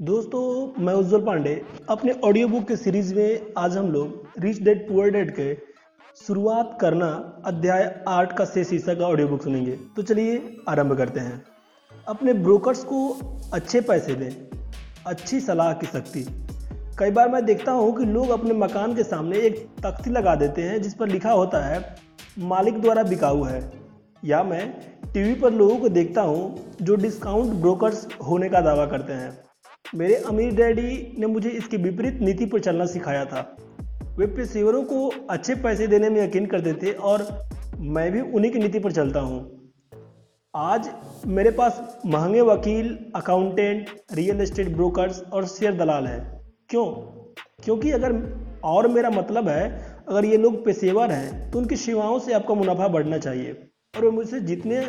दोस्तों, मैं उज्जवल पांडे। अपने ऑडियो बुक के सीरीज़ में आज हम लोग रिच डेड पुअर डेड के शुरुआत करना अध्याय आठ का से शीर्षक का ऑडियो बुक सुनेंगे। तो चलिए आरंभ करते हैं। अपने ब्रोकर्स को अच्छे पैसे दें, अच्छी सलाह की शक्ति। कई बार मैं देखता हूँ कि लोग अपने मकान के सामने एक तख्ती लगा देते हैं जिस पर लिखा होता है, मालिक द्वारा बिकाऊ है। या मैं टीवी पर लोगों को देखता हूँ जो डिस्काउंट ब्रोकर्स होने का दावा करते हैं। मेरे अमीर डैडी ने मुझे इसके विपरीत नीति पर चलना सिखाया था। वे पेशेवरों को अच्छे पैसे देने में यकीन करते थे और मैं भी उन्हीं की नीति पर चलता हूँ। आज मेरे पास महँगे वकील अकाउंटेंट रियल एस्टेट ब्रोकर्स और शेयर दलाल हैं। क्यों? क्योंकि अगर और मेरा मतलब है, अगर ये लोग पेशेवर हैं तो उनकी सेवाओं से आपका मुनाफा बढ़ना चाहिए। और वो मुझसे जितने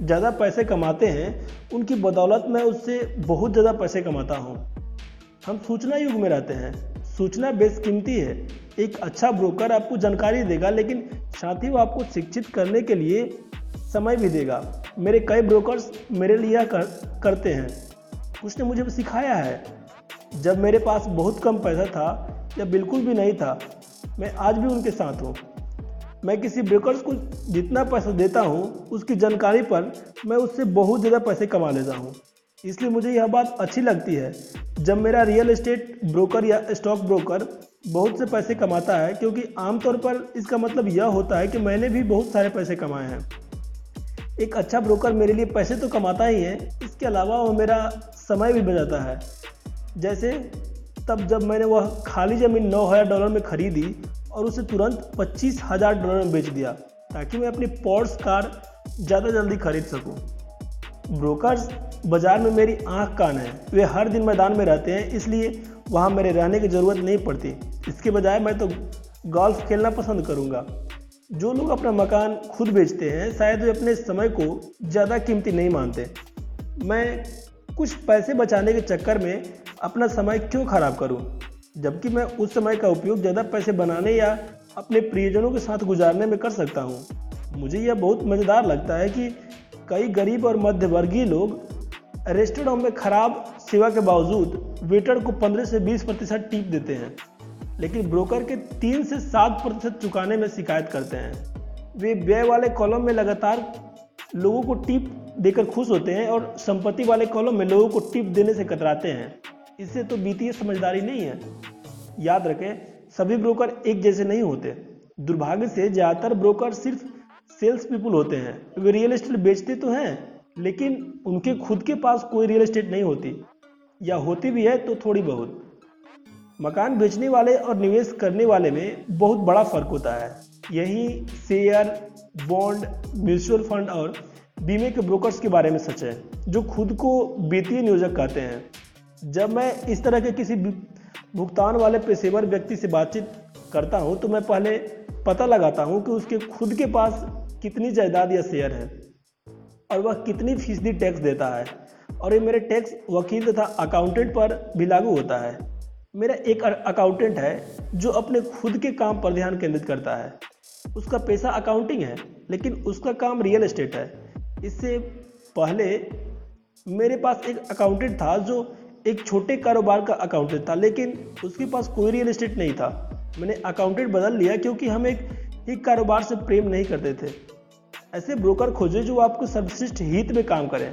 ज़्यादा पैसे कमाते हैं उनकी बदौलत मैं उससे बहुत ज़्यादा पैसे कमाता हूँ। हम सूचना युग में रहते हैं। सूचना बेसकीमती है। एक अच्छा ब्रोकर आपको जानकारी देगा लेकिन साथ ही वो आपको शिक्षित करने के लिए समय भी देगा। मेरे कई ब्रोकर्स मेरे लिए कर, करते हैं। उसने मुझे सिखाया है। जब मेरे पास बहुत कम पैसा था या बिल्कुल भी नहीं था मैं आज भी उनके साथ हूँ। मैं किसी ब्रोकर्स को जितना पैसा देता हूँ, उसकी जानकारी पर मैं उससे बहुत ज़्यादा पैसे कमा लेता हूँ। इसलिए मुझे यह बात अच्छी लगती है। जब मेरा रियल एस्टेट ब्रोकर या स्टॉक ब्रोकर बहुत से पैसे कमाता है, क्योंकि आमतौर पर इसका मतलब यह होता है कि मैंने भी बहुत सारे पैसे कमाए हैं। एक अच्छा ब्रोकर मेरे लिए पैसे तो कमाता ही है, इसके अलावा वो मेरा समय भी बचाता है। जैसे तब जब मैंने वह खाली ज़मीन नौ हज़ार डॉलर में खरीदी और उसे तुरंत पच्चीस हज़ार डॉलर में बेच दिया, ताकि मैं अपनी पोर्ट्स कार ज़्यादा जल्दी खरीद सकूँ। ब्रोकर्स, बाज़ार में मेरी आँख कान है वे हर दिन मैदान में रहते हैं, इसलिए वहाँ मेरे रहने की ज़रूरत नहीं पड़ती इसके बजाय मैं तो गोल्फ खेलना पसंद करूँगा जो लोग अपना मकान खुद बेचते हैं, शायद वे अपने समय को ज़्यादा कीमती नहीं मानते मैं कुछ पैसे बचाने के चक्कर में अपना समय क्यों खराब करूँ? जबकि मैं उस समय का उपयोग ज़्यादा पैसे बनाने या अपने प्रियजनों के साथ गुजारने में कर सकता हूँ। मुझे यह बहुत मज़ेदार लगता है कि कई गरीब और मध्यवर्गीय लोग रेस्टोरेंट में खराब सेवा के बावजूद वेटर को 15 से 20 प्रतिशत टिप देते हैं, लेकिन ब्रोकर के 3 से 7 प्रतिशत चुकाने में शिकायत करते हैं। वे व्यय वाले कॉलम में लगातार लोगों को टिप देकर खुश होते हैं और संपत्ति वाले कॉलम में लोगों को टिप देने से कतराते हैं। इससे तो वित्तीय समझदारी नहीं है। याद रखें, सभी ब्रोकर एक जैसे नहीं होते। दुर्भाग्य से ज़्यादातर ब्रोकर सिर्फ़ सेल्स पीपुल होते हैं। वे रियल एस्टेट बेचते तो हैं, लेकिन उनके खुद के पास कोई रियल एस्टेट नहीं होती। या होती भी है तो थोड़ी बहुत। मकान बेचने वाले और निवेश करने वाले में बहुत बड़ा फ़र्क होता है। यही शेयर, बॉन्ड, म्यूचुअल फंड और बीमे के ब्रोकर्स के बारे में सच है, जो खुद को वित्तीय नियोजक कहते हैं। जब मैं इस तरह के किसी भुगतान वाले पेशेवर व्यक्ति से बातचीत करता हूँ तो मैं पहले पता लगाता हूँ कि उसके खुद के पास कितनी जायदाद या शेयर है और वह कितनी फ़ीसदी टैक्स देता है। और ये मेरे टैक्स वकील तथा अकाउंटेंट पर भी लागू होता है। मेरा एक अकाउंटेंट है जो अपने खुद के काम पर ध्यान केंद्रित करता है। उसका पैसा अकाउंटिंग है, लेकिन उसका काम रियल एस्टेट है। इससे पहले मेरे पास एक अकाउंटेंट था जो एक छोटे कारोबार का अकाउंटेंट था, लेकिन उसके पास कोई रियल एस्टेट नहीं था। मैंने अकाउंटेंट बदल लिया क्योंकि हम एक ही कारोबार से प्रेम नहीं करते थे। ऐसे ब्रोकर खोजे जो आपको सर्वश्रेष्ठ हित में काम करें।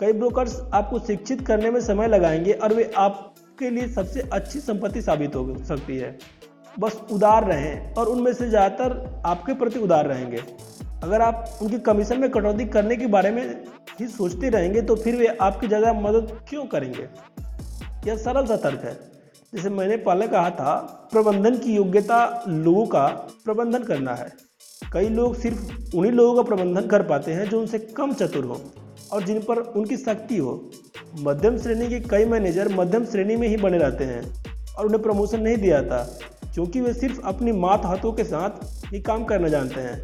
कई ब्रोकर्स आपको शिक्षित करने में समय लगाएँगे और वे आपके लिए सबसे अच्छी संपत्ति साबित हो सकती है। बस उदार रहें और उनमें से ज़्यादातर आपके प्रति उदार रहेंगे। अगर आप उनकी कमीशन में कटौती करने के बारे में ही सोचते रहेंगे तो फिर वे आपकी ज़्यादा मदद क्यों करेंगे? यह सरल सा तर्क है। जैसे मैंने पहले कहा था, प्रबंधन की योग्यता लोगों का प्रबंधन करना है। कई लोग सिर्फ़ उन्हीं लोगों का प्रबंधन कर पाते हैं जो उनसे कम चतुर हो और जिन पर उनकी शक्ति हो। मध्यम श्रेणी के कई मैनेजर मध्यम श्रेणी में ही बने रहते हैं और उन्हें प्रमोशन नहीं दिया था क्योंकि वे सिर्फ़ अपनी मात हाथों के साथ ही काम करना जानते हैं।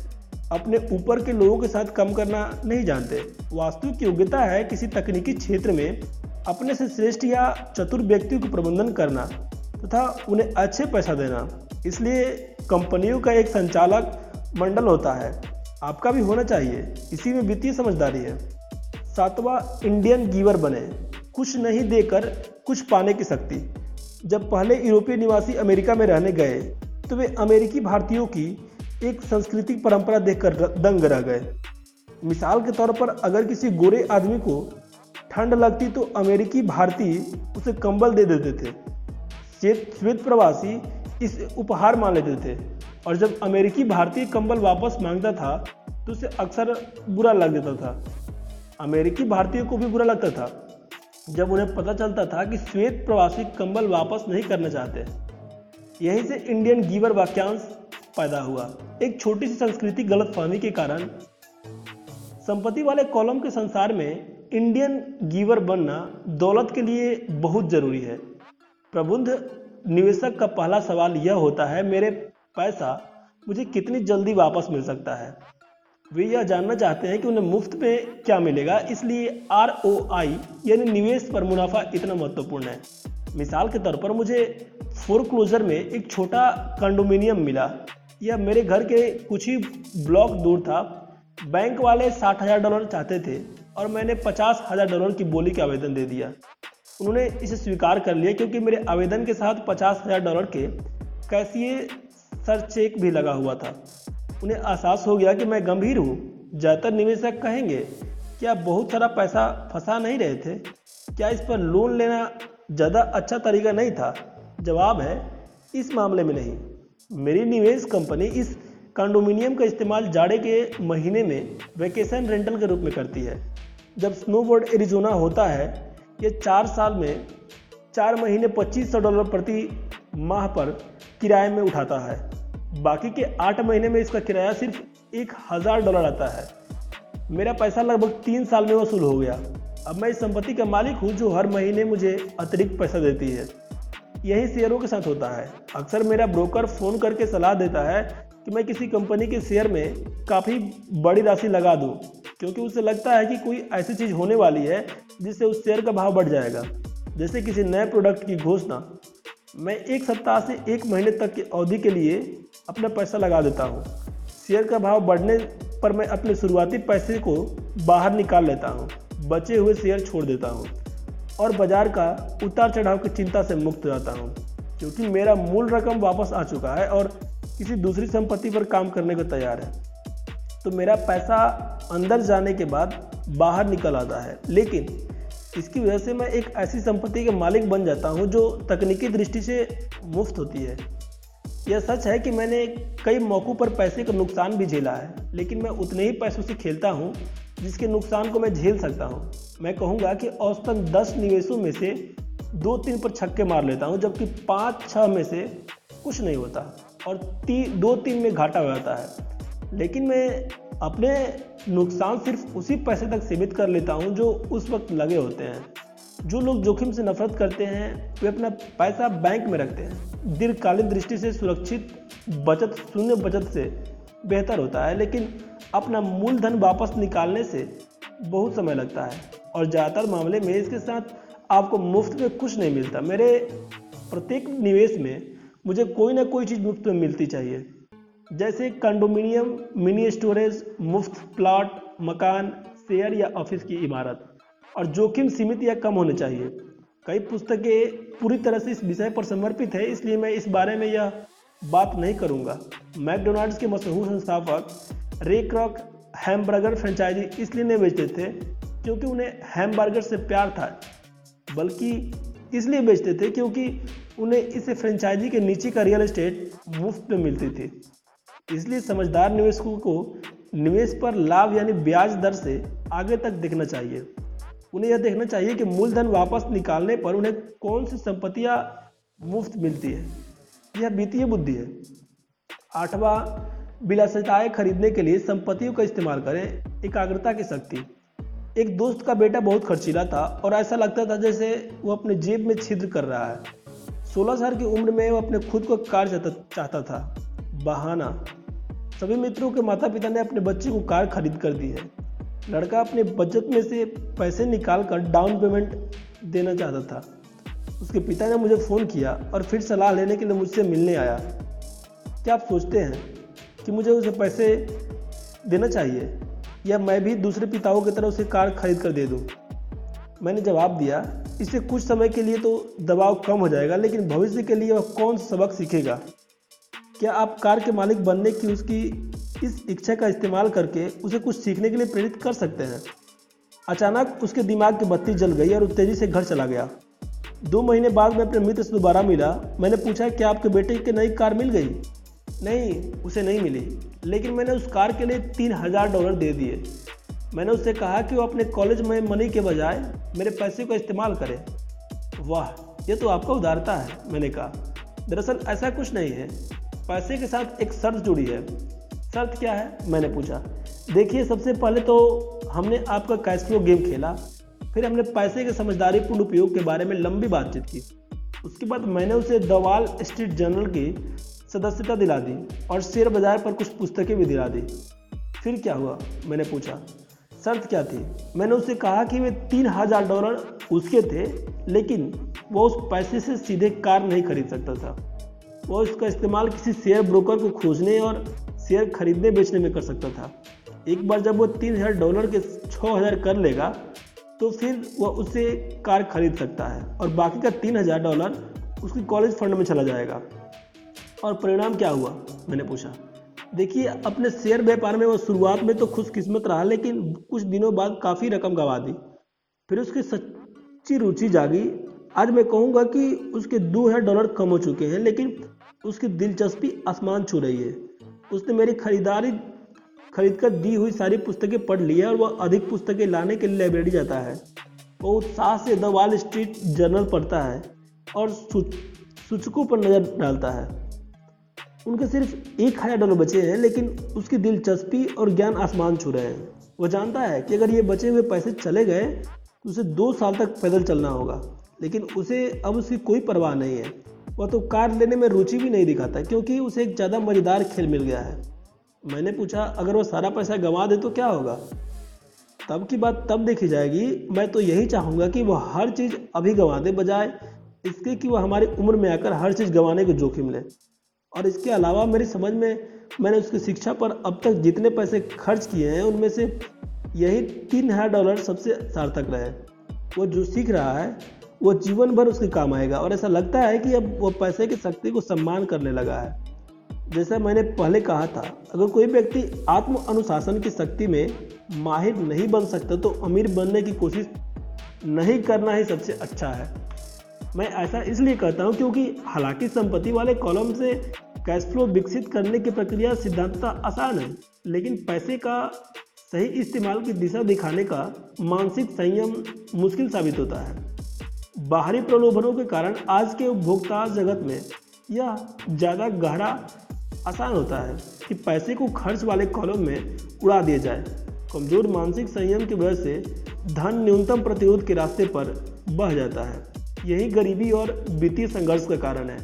अपने ऊपर के लोगों के साथ कम करना नहीं जानते। वास्तविक योग्यता है किसी तकनीकी क्षेत्र में अपने से श्रेष्ठ या चतुर व्यक्तियों को प्रबंधन करना तथा उन्हें अच्छे पैसा देना। इसलिए कंपनियों का एक संचालक मंडल होता है। आपका भी होना चाहिए। इसी में वित्तीय समझदारी है। सातवां इंडियन गीवर बने। कुछ नहीं देकर कुछ पाने की शक्ति। जब पहले यूरोपीय निवासी अमेरिका में रहने गए तो वे अमेरिकी भारतीयों की एक सांस्कृतिक परंपरा देखकर दंग रह गए। मिसाल के तौर पर अगर किसी गोरे आदमी को ठंड लगती तो अमेरिकी भारतीय उसे कंबल दे देते थे। श्वेत श्वेत प्रवासी इस उपहार मान लेते थे। और जब अमेरिकी भारतीय कंबल वापस माँगता था तो उसे अक्सर बुरा लग जाता था। अमेरिकी भारतीयों को भी बुरा लगता था। जब उन्हें पता चलता था कि श्वेत प्रवासी कंबल वापस नहीं करना चाहते। यहीं से इंडियन गीवर वाक्यांश पैदा हुआ। एक छोटी सी संस्कृति गलत फहमी के कारण संपत्ति वाले कॉलम के संसार में इंडियन गीवर बनना दौलत के लिए बहुत ज़रूरी है। प्रबुद्ध निवेशक का पहला सवाल यह होता है, मेरे पैसा मुझे कितनी जल्दी वापस मिल सकता है? वे यह जानना चाहते हैं कि उन्हें मुफ़्त में क्या मिलेगा। इसलिए आर ओ आई यानी निवेश पर मुनाफा इतना महत्वपूर्ण है। मिसाल के तौर पर मुझे फोरक्लोजर में एक छोटा कंडोमिनियम मिला। यह मेरे घर के कुछ ही ब्लॉक दूर था, बैंक वाले साठ हज़ार डॉलर चाहते थे और मैंने पचास हज़ार डॉलर की बोली का आवेदन दे दिया। उन्होंने इसे स्वीकार कर लिया क्योंकि मेरे आवेदन के साथ पचास हज़ार डॉलर के कैसिए सर चेक भी लगा हुआ था। उन्हें एहसास हो गया कि मैं गंभीर हूँ। ज़्यादातर निवेशक कहेंगे, क्या बहुत सारा पैसा फंसा नहीं रहे थे? क्या इस पर लोन लेना ज़्यादा अच्छा तरीका नहीं था? जवाब है, इस मामले में नहीं। मेरी निवेश कंपनी इस कंडोमिनियम का इस्तेमाल जाड़े के महीने में वैकेशन रेंटल के रूप में करती है। जब स्नोबोर्ड एरिजोना होता है ये चार साल में चार महीने पच्चीस सौ डॉलर प्रति माह पर किराए में उठाता है। बाकी के आठ महीने में इसका किराया सिर्फ़ एक हज़ार डॉलर आता है। मेरा पैसा लगभग तीन साल में वसूल हो गया। अब मैं इस संपत्ति का मालिक हूँ, जो हर महीने मुझे अतिरिक्त पैसा देती है। यही शेयरों के साथ होता है। अक्सर मेरा ब्रोकर फ़ोन करके सलाह देता है कि मैं किसी कंपनी के शेयर में काफ़ी बड़ी राशि लगा दूँ, क्योंकि उसे लगता है कि कोई ऐसी चीज़ होने वाली है जिससे उस शेयर का भाव बढ़ जाएगा। जैसे किसी नए प्रोडक्ट की घोषणा, मैं एक सप्ताह से एक महीने तक की अवधि के लिए अपना पैसा लगा देता हूँ। शेयर का भाव बढ़ने पर मैं अपने शुरुआती पैसे को बाहर निकाल लेता हूँ, बचे हुए शेयर छोड़ देता हूँ। और बाज़ार का उतार चढ़ाव की चिंता से मुक्त रहता हूँ, क्योंकि मेरा मूल रकम वापस आ चुका है और किसी दूसरी संपत्ति पर काम करने को तैयार है। तो मेरा पैसा अंदर जाने के बाद बाहर निकल आता है, लेकिन इसकी वजह से मैं एक ऐसी संपत्ति के मालिक बन जाता हूँ जो तकनीकी दृष्टि से मुफ़्त होती है। यह सच है कि मैंने कई मौक़ों पर पैसे का नुकसान भी झेला है, लेकिन मैं उतने ही पैसों से खेलता हूँ जिसके नुकसान को मैं झेल सकता हूँ। मैं कहूँगा कि औसतन दस निवेशों में से दो तीन पर छक्के मार लेता हूँ जबकि पाँच छः में से कुछ नहीं होता और ती, दो तीन में घाटा हो जाता है। लेकिन मैं अपने नुकसान सिर्फ़ उसी पैसे तक सीमित कर लेता हूँ जो उस वक्त लगे होते हैं। जो लोग जोखिम से नफरत करते हैं वे अपना पैसा बैंक में रखते हैं। दीर्घकालीन दृष्टि से सुरक्षित बचत शून्य बचत से बेहतर होता है लेकिन अपना मूलधन वापस निकालने से बहुत समय लगता है। और ज़्यादातर मामले में इसके साथ आपको मुफ़्त में कुछ नहीं मिलता। मेरे प्रत्येक निवेश में मुझे कोई ना कोई चीज़ मुफ़्त में मिलती चाहिए। जैसे कंडोमिनियम मिनी स्टोरेज मुफ़्त प्लाट मकान शेयर या ऑफ़िस की इमारत। और जोखिम सीमित या कम होने चाहिए। कई पुस्तकें पूरी तरह से इस विषय पर समर्पित है, इसलिए मैं इस बारे में यह बात नहीं करूँगा। मैकडोनाल्ड्स के मशहूर संस्थापक रे क्रॉक हैमबर्गर फ्रेंचाइजी इसलिए नहीं बेचते थे, क्योंकि उन्हें हैमबर्गर से प्यार था, बल्कि इसलिए बेचते थे क्योंकि उन्हें इस फ्रेंचाइजी के नीचे का रियल एस्टेट मुफ़्त में मिलती थी। इसलिए समझदार निवेशकों को निवेश पर लाभ यानी ब्याज दर से आगे तक देखना चाहिए। उन्हें यह देखना चाहिए कि मूलधन वापस निकालने पर उन्हें कौन सी संपत्तियाँ मुफ़्त मिलती है। यह वित्तीय बुद्धि है। आठवां विलासिताएँ खरीदने के लिए संपत्तियों का इस्तेमाल करें, एकाग्रता की शक्ति। एक दोस्त का बेटा बहुत खर्चीला था और ऐसा लगता था जैसे वो अपने जेब में छिद्र कर रहा है। सोलह साल की उम्र में वो अपने खुद को कार चाहता था। बहाना। सभी मित्रों के माता पिता ने अपने बच्चे को कार खरीद कर दी है। लड़का अपने बचत में से पैसे निकाल कर डाउन पेमेंट देना चाहता था। उसके पिता ने मुझे फ़ोन किया और फिर सलाह लेने के लिए मुझसे मिलने आया। क्या आप सोचते हैं? कि मुझे उसे पैसे देना चाहिए या मैं भी दूसरे पिताओं की तरह उसे कार खरीद कर दे दूँ। मैंने जवाब दिया, इससे कुछ समय के लिए तो दबाव कम हो जाएगा, लेकिन भविष्य के लिए वह कौन सबक सीखेगा? क्या आप कार के मालिक बनने की उसकी इस इच्छा का इस्तेमाल करके उसे कुछ सीखने के लिए प्रेरित कर सकते हैं? अचानक उसके दिमाग की बत्ती जल गई और तेज़ी से घर चला गया। दो महीने बाद मैं अपने मित्र से दोबारा मिला। मैंने पूछा, क्या आपके बेटे की नई कार मिल गई? नहीं, उसे नहीं मिली। लेकिन मैंने उस कार के लिए तीन हज़ार डॉलर दे दिए। मैंने उससे कहा कि वो अपने कॉलेज में मनी के बजाय मेरे पैसे का इस्तेमाल करे। वाह, ये तो आपका उदारता है, मैंने कहा। दरअसल ऐसा कुछ नहीं है। पैसे के साथ एक शर्त जुड़ी है। शर्त क्या है? मैंने पूछा। देखिए, सबसे पहले तो हमने आपका कैश गेम खेला। फिर हमने पैसे के समझदारीपूर्ण उपयोग के बारे में लंबी बातचीत की। उसके बाद मैंने उसे दवाल स्ट्रीट जर्नल की सदस्यता दिला दी और शेयर बाज़ार पर कुछ पुस्तकें भी दिला दी। फिर क्या हुआ? मैंने पूछा शर्त क्या थी? मैंने उससे कहा कि वे तीन हज़ार डॉलर उसके थे, लेकिन वो उस पैसे से सीधे कार नहीं खरीद सकता था। वो इसका इस्तेमाल किसी शेयर ब्रोकर को खोजने और शेयर खरीदने बेचने में कर सकता था। एक बार जब वो तीन हज़ार डॉलर के छः हज़ार कर लेगा तो फिर वह उससे कार खरीद सकता है और बाकी का तीन हज़ार डॉलर उसकी कॉलेज फंड में चला जाएगा। और परिणाम क्या हुआ? मैंने पूछा। देखिए, अपने शेयर व्यापार में वो शुरुआत में तो खुशकिस्मत रहा, लेकिन कुछ दिनों बाद काफ़ी रकम गंवा दी। फिर उसकी सच्ची रुचि जागी। आज मैं कहूँगा कि उसके दो हज़ार डॉलर कम हो चुके हैं, लेकिन उसकी दिलचस्पी आसमान छू रही है। उसने मेरी खरीदारी खरीद कर दी हुई सारी पुस्तकें पढ़ ली है और वह अधिक पुस्तकें लाने के लिए लाइब्रेरी जाता है। वो उत्साह से द वॉल स्ट्रीट जर्नल पढ़ता है और सूचकों पर नज़र डालता है। उनके सिर्फ़ एक हज़ार डॉलर बचे हैं, लेकिन उसकी दिलचस्पी और ज्ञान आसमान छू रहे हैं। वह जानता है कि अगर ये बचे हुए पैसे चले गए तो उसे दो साल तक पैदल चलना होगा। लेकिन उसे अब उसकी कोई परवाह नहीं है। वह तो कार लेने में रुचि भी नहीं दिखाता, क्योंकि उसे एक ज़्यादा मज़ेदार खेल मिल गया है। मैंने पूछा, अगर वह सारा पैसा गंवा दे तो क्या होगा? तब की बात तब देखी जाएगी। मैं तो यही चाहूँगा कि वह हर चीज़ अभी गंवा दे, बजाय इसके कि वह हमारी उम्र में आकर हर चीज़ गंवाने को जोखिम ले। और इसके अलावा मेरी समझ में, मैंने उसकी शिक्षा पर अब तक जितने पैसे खर्च किए हैं, उनमें से यही तीन हज़ार डॉलर सबसे सार्थक रहे। वो जो सीख रहा है, वो जीवन भर उसके काम आएगा। और ऐसा लगता है कि अब वो पैसे की शक्ति को सम्मान करने लगा है। जैसा मैंने पहले कहा था, अगर कोई व्यक्ति आत्म अनुशासन की शक्ति में माहिर नहीं बन सकता तो अमीर बनने की कोशिश नहीं करना ही सबसे अच्छा है। मैं ऐसा इसलिए कहता हूँ क्योंकि हालाँकि संपत्ति वाले कॉलम से कैश फ्लो विकसित करने की प्रक्रिया सिद्धांतता आसान है, लेकिन पैसे का सही इस्तेमाल की दिशा दिखाने का मानसिक संयम मुश्किल साबित होता है। बाहरी प्रलोभनों के कारण आज के उपभोक्ता जगत में यह ज़्यादा गहरा आसान होता है कि पैसे को खर्च वाले कॉलम में उड़ा दिया जाए। कमज़ोर मानसिक संयम की वजह से धन न्यूनतम प्रतिरोध के रास्ते पर बह जाता है। यही गरीबी और वित्तीय संघर्ष का कारण है।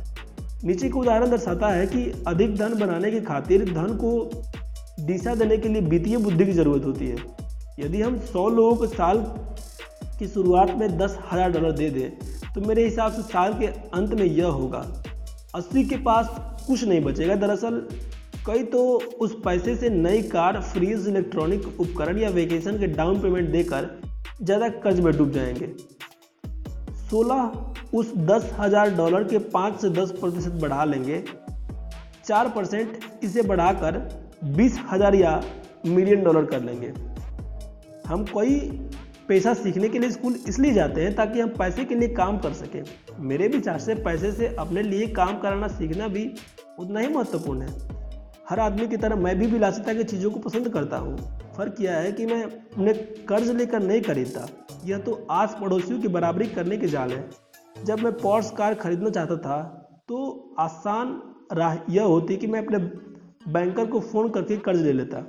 नीचे का उदाहरण दर्शाता है कि अधिक धन बनाने की खातिर धन को दिशा देने के लिए वित्तीय बुद्धि की ज़रूरत होती है। यदि हम 100 लोगों को साल की शुरुआत में दस हज़ार डॉलर दे दे तो मेरे हिसाब से साल के अंत में यह होगा। अस्सी के पास कुछ नहीं बचेगा। दरअसल, कई तो उस पैसे से नई कार, फ्रीज, इलेक्ट्रॉनिक उपकरण या वेकेशन के डाउन पेमेंट देकर ज़्यादा कर्ज में डूब जाएँगे। 16 उस दस हज़ार डॉलर के पाँच से दस प्रतिशत बढ़ा लेंगे। चार परसेंट इसे बढ़ाकर बीस हज़ार या मिलियन डॉलर कर लेंगे। हम कोई पैसा सीखने के लिए स्कूल इसलिए जाते हैं ताकि हम पैसे के लिए काम कर सकें। मेरे विचार से पैसे से अपने लिए काम कराना सीखना भी उतना ही महत्वपूर्ण है। हर आदमी की तरह मैं भी विलासिता की चीज़ों को पसंद करता हूँ। फ़र्क यह है कि मैं उन्हें कर्ज लेकर नहीं खरीदता। यह तो आस पड़ोसियों की बराबरी करने के जाल है। जब मैं पॉर्स कार खरीदना चाहता था तो आसान राह यह होती कि मैं अपने बैंकर को फ़ोन करके कर्ज ले लेता।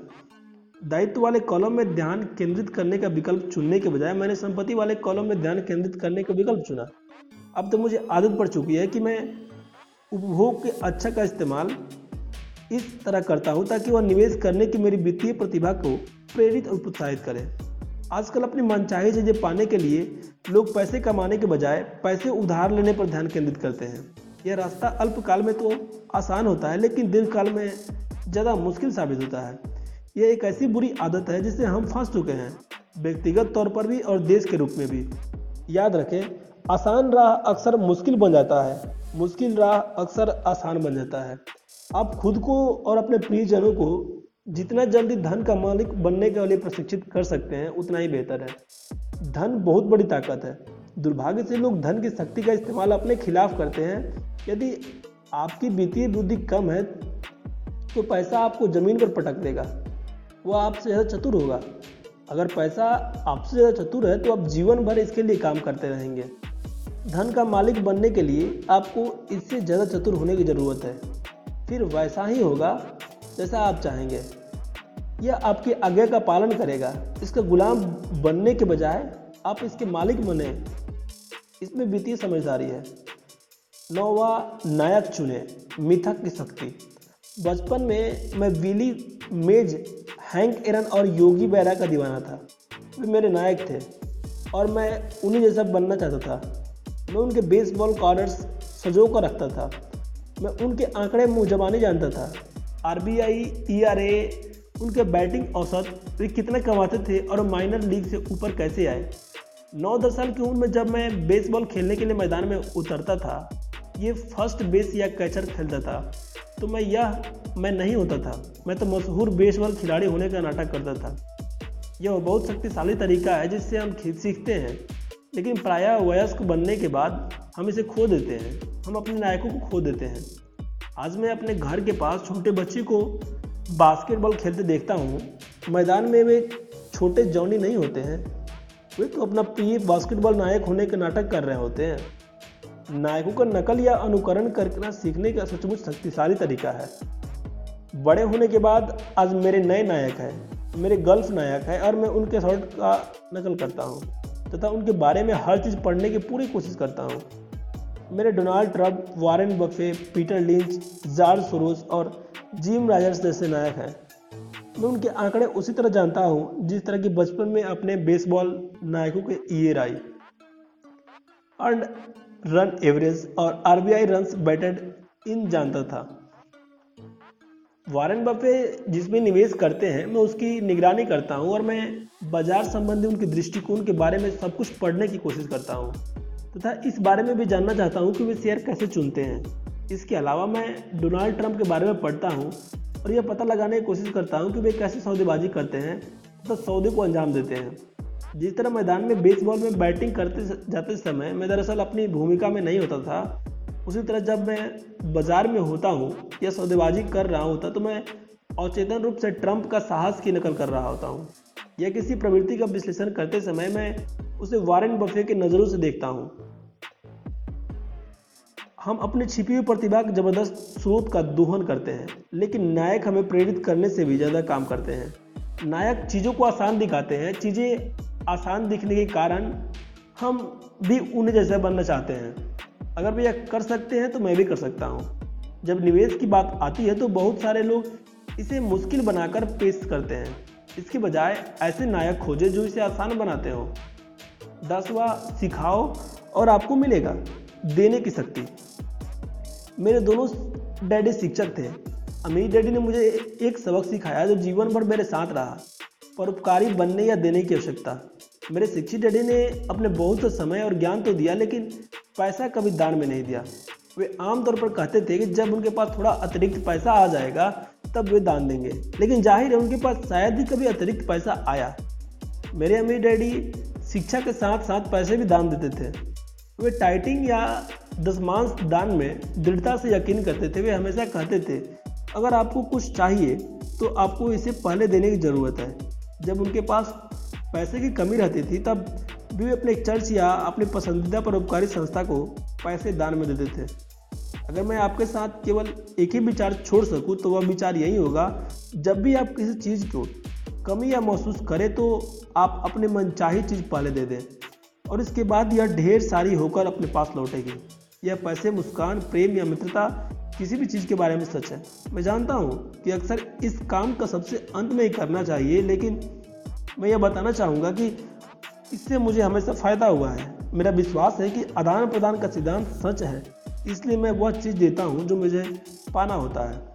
दायित्व वाले कॉलम में ध्यान केंद्रित करने का विकल्प चुनने के बजाय मैंने संपत्ति वाले कॉलम में ध्यान केंद्रित करने का विकल्प चुना। अब तो मुझे आदत पड़ चुकी है कि मैं उपभोग के अच्छा का इस्तेमाल इस तरह करता हूँ ताकि वह निवेश करने की मेरी वित्तीय प्रतिभा को प्रेरित और प्रोत्साहित करे। आजकल अपनी मनचाही चीज़ें पाने के लिए लोग पैसे कमाने के बजाय पैसे उधार लेने पर ध्यान केंद्रित करते हैं। यह रास्ता अल्पकाल में तो आसान होता है, लेकिन दीर्घकाल में ज़्यादा मुश्किल साबित होता है। यह एक ऐसी बुरी आदत है जिससे हम फंस चुके हैं, व्यक्तिगत तौर पर भी और देश के रूप में भी। याद रखें, आसान राह अक्सर मुश्किल बन जाता है। मुश्किल राह अक्सर आसान बन जाता है। आप खुद को और अपने प्रियजनों को जितना जल्दी धन का मालिक बनने के लिए प्रशिक्षित कर सकते हैं, उतना ही बेहतर है। धन बहुत बड़ी ताकत है। दुर्भाग्य से लोग धन की शक्ति का इस्तेमाल अपने खिलाफ करते हैं। यदि आपकी वित्तीय बुद्धि कम है तो पैसा आपको ज़मीन पर पटक देगा। वह आपसे ज़्यादा चतुर होगा। अगर पैसा आपसे ज़्यादा चतुर है तो आप जीवन भर इसके लिए काम करते रहेंगे। धन का मालिक बनने के लिए आपको इससे ज़्यादा चतुर होने की ज़रूरत है। फिर वैसा ही होगा जैसा आप चाहेंगे। यह आपकी आज्ञा का पालन करेगा। इसका गुलाम बनने के बजाय आप इसके मालिक बने। इसमें वित्तीय समझदारी है। नौवा नायक चुने, मिथक की शक्ति। बचपन में मैं विली, मेज, हैंक, एरन और योगी बैरा का दीवाना था। वे मेरे नायक थे और मैं उन्हीं जैसा बनना चाहता था। मैं उनके बेसबॉल कार्डर्स सजो कर रखता था। मैं उनके आंकड़े मुँह जबानी जानता था। R B I E R A उनके बैटिंग औसत, वे कितने कमाते थे और माइनर लीग से ऊपर कैसे आए? नौ दस साल की उम्र में जब मैं बेसबॉल खेलने के लिए मैदान में उतरता था, ये फ़र्स्ट बेस या कैचर खेलता था तो मैं यह, मैं नहीं होता था। मैं तो मशहूर बेसबॉल खिलाड़ी होने का नाटक करता था। यह बहुत शक्तिशाली तरीका है जिससे हम सीखते हैं। लेकिन प्रायः वयस्क बनने के बाद हम इसे खो देते हैं। हम अपने नायकों को खो देते हैं। आज मैं अपने घर के पास छोटे बच्चे को बास्केटबॉल खेलते देखता हूँ। मैदान में वे छोटे जौनी नहीं होते हैं। वे तो अपना प्रिय बास्केटबॉल नायक होने के नाटक कर रहे होते हैं। नायकों का नकल या अनुकरण करना सीखने का सचमुच शक्तिशाली तरीका है। बड़े होने के बाद आज मेरे नए नायक हैं, मेरे गल्फ नायक हैं और मैं उनके शॉट का नकल करता हूँ। तथा उनके बारे में हर चीज़ पढ़ने की पूरी कोशिश करता हूँ। मेरे Donald Trump, Warren Buffett, Peter Lynch George Soros और जिम राजर्स जैसे नायक हैं। मैं उनके आंकड़े उसी तरह जानता हूँ, जिस तरह की बचपन में अपने बेसबॉल नायकों के ईयर आई। एंड रन एवरेज और आरबीआई रन्स बैटेड इन जानता था। वारन बफे जिसमें निवेश करते हैं, मैं उसकी निगरानी करता हूँ और मैं बाज़ार संबंधी उनके दृष्टिकोण के बारे में सब कुछ पढ़ने की कोशिश करता हूँ। तथा इस बारे में भी जानना चाहता हूँ कि वे शेयर कैसे चुनते हैं। इसके अलावा मैं डोनाल्ड ट्रंप के बारे में पढ़ता हूँ और यह पता लगाने की कोशिश करता हूँ कि वे कैसे सौदेबाजी करते हैं तथा सौदे को अंजाम देते हैं। जिस तरह मैदान में बेसबॉल में बैटिंग करते जाते समय मैं दरअसल अपनी भूमिका में नहीं होता था उसी तरह जब मैं बाज़ार में होता हूँ या सौदेबाजी कर रहा होता तो मैं अवचेतन रूप से ट्रंप का साहस की नकल कर रहा होता हूँ। या किसी प्रवृत्ति का विश्लेषण करते समय मैं उसे वारेन बफे के नज़रों से देखता हूँ। हम अपनी छिपी हुई प्रतिभा के ज़बरदस्त स्रोत का दोहन करते हैं, लेकिन नायक हमें प्रेरित करने से भी ज़्यादा काम करते हैं। नायक चीज़ों को आसान दिखाते हैं, चीज़ें आसान दिखने के कारण हम भी उन्हें जैसा बनना चाहते हैं। अगर यह कर सकते हैं तो मैं भी कर सकता हूँ। जब निवेश की बात आती है तो बहुत सारे लोग इसे मुश्किल बनाकर पेश करते हैं। इसके बजाय ऐसे नायक खोजे जो इसे आसान बनाते हो। दसवा सिखाओ और आपको मिलेगा, देने की शक्ति। मेरे दोनों डैडी शिक्षक थे। अमीर डैडी ने मुझे एक सबक सिखाया जो जीवन भर मेरे साथ रहा। परोपकारी बनने या देने की आवश्यकता। मेरे शिक्षित डैडी ने अपने बहुत समय और ज्ञान तो दिया, लेकिन पैसा कभी दान में नहीं दिया। वे आमतौर पर कहते थे कि जब उनके पास थोड़ा अतिरिक्त पैसा आ जाएगा, तब वे दान देंगे। लेकिन ज़ाहिर है उनके पास शायद ही कभी अतिरिक्त पैसा आया। मेरे अमीर डैडी शिक्षा के साथ साथ पैसे भी दान देते थे। वे टाइटिंग या दसमांश दान में दृढ़ता से यकीन करते थे। वे हमेशा कहते थे, अगर आपको कुछ चाहिए तो आपको इसे पहले देने की ज़रूरत है। जब उनके पास पैसे की कमी रहती थी, तब वे अपने चर्च या अपनी पसंदीदा परोपकारी संस्था को पैसे दान में देते थे अगर मैं आपके साथ केवल एक ही विचार छोड़ सकूँ तो वह विचार यही होगा, जब भी आप किसी चीज़ को कमी या महसूस करें तो आप अपने मन चाही चीज़ पहले दे दें। और इसके बाद यह ढेर सारी होकर अपने पास लौटेगी। यह पैसे, मुस्कान, प्रेम या मित्रता किसी भी चीज़ के बारे में सच है। मैं जानता हूँ कि अक्सर इस काम का सबसे अंत में ही करना चाहिए, लेकिन मैं यह बताना चाहूँगा कि इससे मुझे हमेशा फ़ायदा हुआ है। मेरा विश्वास है कि आदान प्रदान का सिद्धांत सच है। इसलिए मैं वह चीज़ देता हूँ जो मुझे पाना होता है।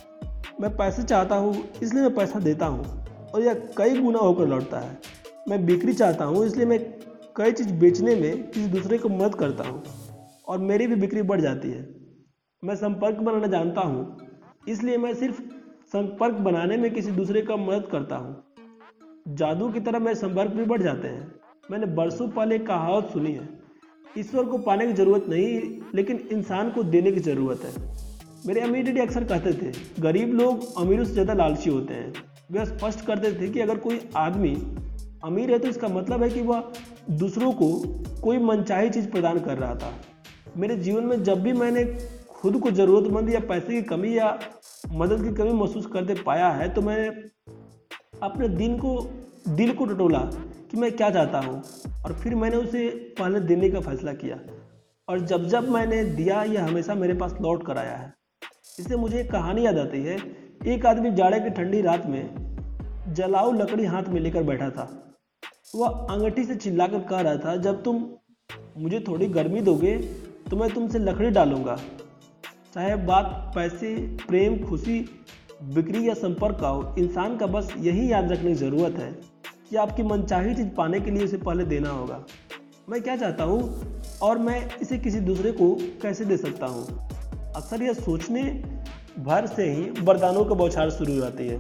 मैं पैसे चाहता हूँ, इसलिए मैं पैसा देता हूँ और यह कई गुना होकर लौटता है। मैं बिक्री चाहता हूँ, इसलिए मैं कई चीज़ बेचने में किसी दूसरे को मदद करता हूँ और मेरी भी बिक्री बढ़ जाती है। मैं संपर्क बनाना जानता हूँ, इसलिए मैं सिर्फ़ संपर्क बनाने में किसी दूसरे का मदद करता हूँ। जादू की तरह मेरे संपर्क भी बढ़ जाते हैं। मैंने बरसों पहले कहावत सुनी है। ईश्वर को पाने की ज़रूरत नहीं, लेकिन इंसान को देने की ज़रूरत है। मेरे अमीर डैडी अक्सर कहते थे, गरीब लोग अमीरों से ज़्यादा लालची होते हैं। वे स्पष्ट करते थे कि अगर कोई आदमी अमीर है तो इसका मतलब है कि वह दूसरों को कोई मनचाही चीज़ प्रदान कर रहा था। मेरे जीवन में जब भी मैंने खुद को ज़रूरतमंद या पैसे की कमी या मदद की कमी महसूस करते पाया है तो मैंने अपने दिन को, दिल को टटोला। कि मैं क्या चाहता हूँ? और फिर मैंने उसे पहले देने का फैसला किया। और जब जब मैंने दिया, यह हमेशा मेरे पास लौट कर आया है। इससे मुझे एक कहानी याद आती है। एक आदमी जाड़े की ठंडी रात में जलाऊ लकड़ी हाथ में लेकर बैठा था। वह अंगठी से चिल्लाकर कह रहा था, जब तुम मुझे थोड़ी गर्मी दोगे तो मैं तुमसे लकड़ी डालूँगा। चाहे बात पैसे, प्रेम, खुशी, बिक्री या संपर्क का हो, इंसान का बस यही याद रखने की ज़रूरत है। कि आपकी मनचाही चीज़ पाने के लिए उसे पहले देना होगा। मैं क्या चाहता हूँ और मैं इसे किसी दूसरे को कैसे दे सकता हूँ? अक्सर यह सोचने भर से ही वरदानों का बौछार शुरू हो जाती है।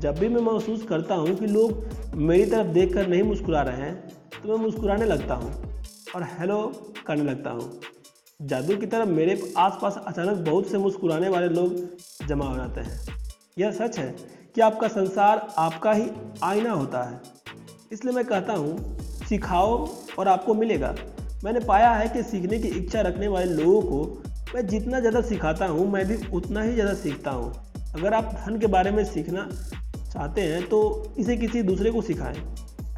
जब भी मैं महसूस करता हूँ कि लोग मेरी तरफ़ देखकर नहीं मुस्कुरा रहे हैं तो मैं मुस्कुराने लगता हूँ और हेलो करने लगता हूँ। जादू की तरह मेरे आसपास अचानक बहुत से मुस्कुराने वाले लोग जमा हो जाते हैं। यह सच है कि आपका संसार आपका ही आईना होता है। इसलिए मैं कहता हूँ सिखाओ और आपको मिलेगा। मैंने पाया है कि सीखने की इच्छा रखने वाले लोगों को मैं जितना ज़्यादा सिखाता हूँ मैं भी उतना ही ज़्यादा सीखता हूँ। अगर आप धन के बारे में सीखना चाहते हैं तो इसे किसी दूसरे को सिखाएँ।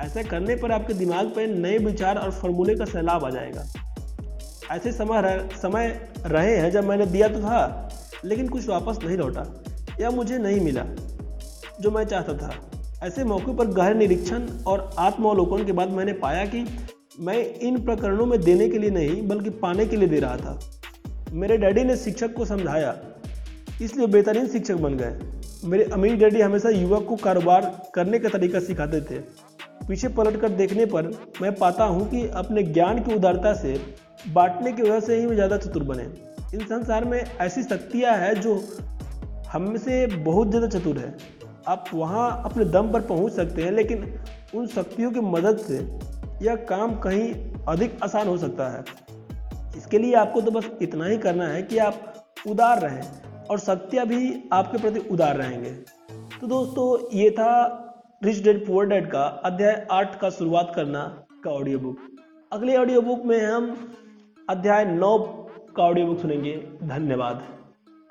ऐसा करने पर आपके दिमाग पर नए विचार और फॉर्मूले का सैलाब आ जाएगा। ऐसे समय रह, समय रहे हैं जब मैंने दिया तो था लेकिन कुछ वापस नहीं लौटा या मुझे नहीं मिला जो मैं चाहता था। ऐसे मौके पर गहर निरीक्षण और आत्मावलोकन के बाद मैंने पाया कि मैं इन प्रकरणों में देने के लिए नहीं, बल्कि पाने के लिए दे रहा था। मेरे डैडी ने शिक्षक को समझाया, इसलिए बेहतरीन शिक्षक बन गए। मेरे अमीर डैडी हमेशा युवक को कारोबार करने का तरीका सिखाते थे। पीछे पलट कर देखने पर मैं पाता हूँ कि अपने ज्ञान की उदारता से बांटने की वजह से ही वे ज़्यादा चतुर बने। इन संसार में ऐसी शक्तियाँ हैं जो हम से बहुत ज़्यादा चतुर है। आप वहाँ अपने दम पर पहुँच सकते हैं, लेकिन उन शक्तियों की मदद से यह काम कहीं अधिक आसान हो सकता है। इसके लिए आपको तो बस इतना ही करना है कि आप उदार रहें और शक्तियाँ भी आपके प्रति उदार रहेंगे। तो दोस्तों, ये था रिच डेड पुअर डेड का अध्याय आठ का शुरुआत करना का ऑडियो बुक अगले ऑडियो बुक में हम अध्याय नौ का ऑडियो बुक सुनेंगे। धन्यवाद।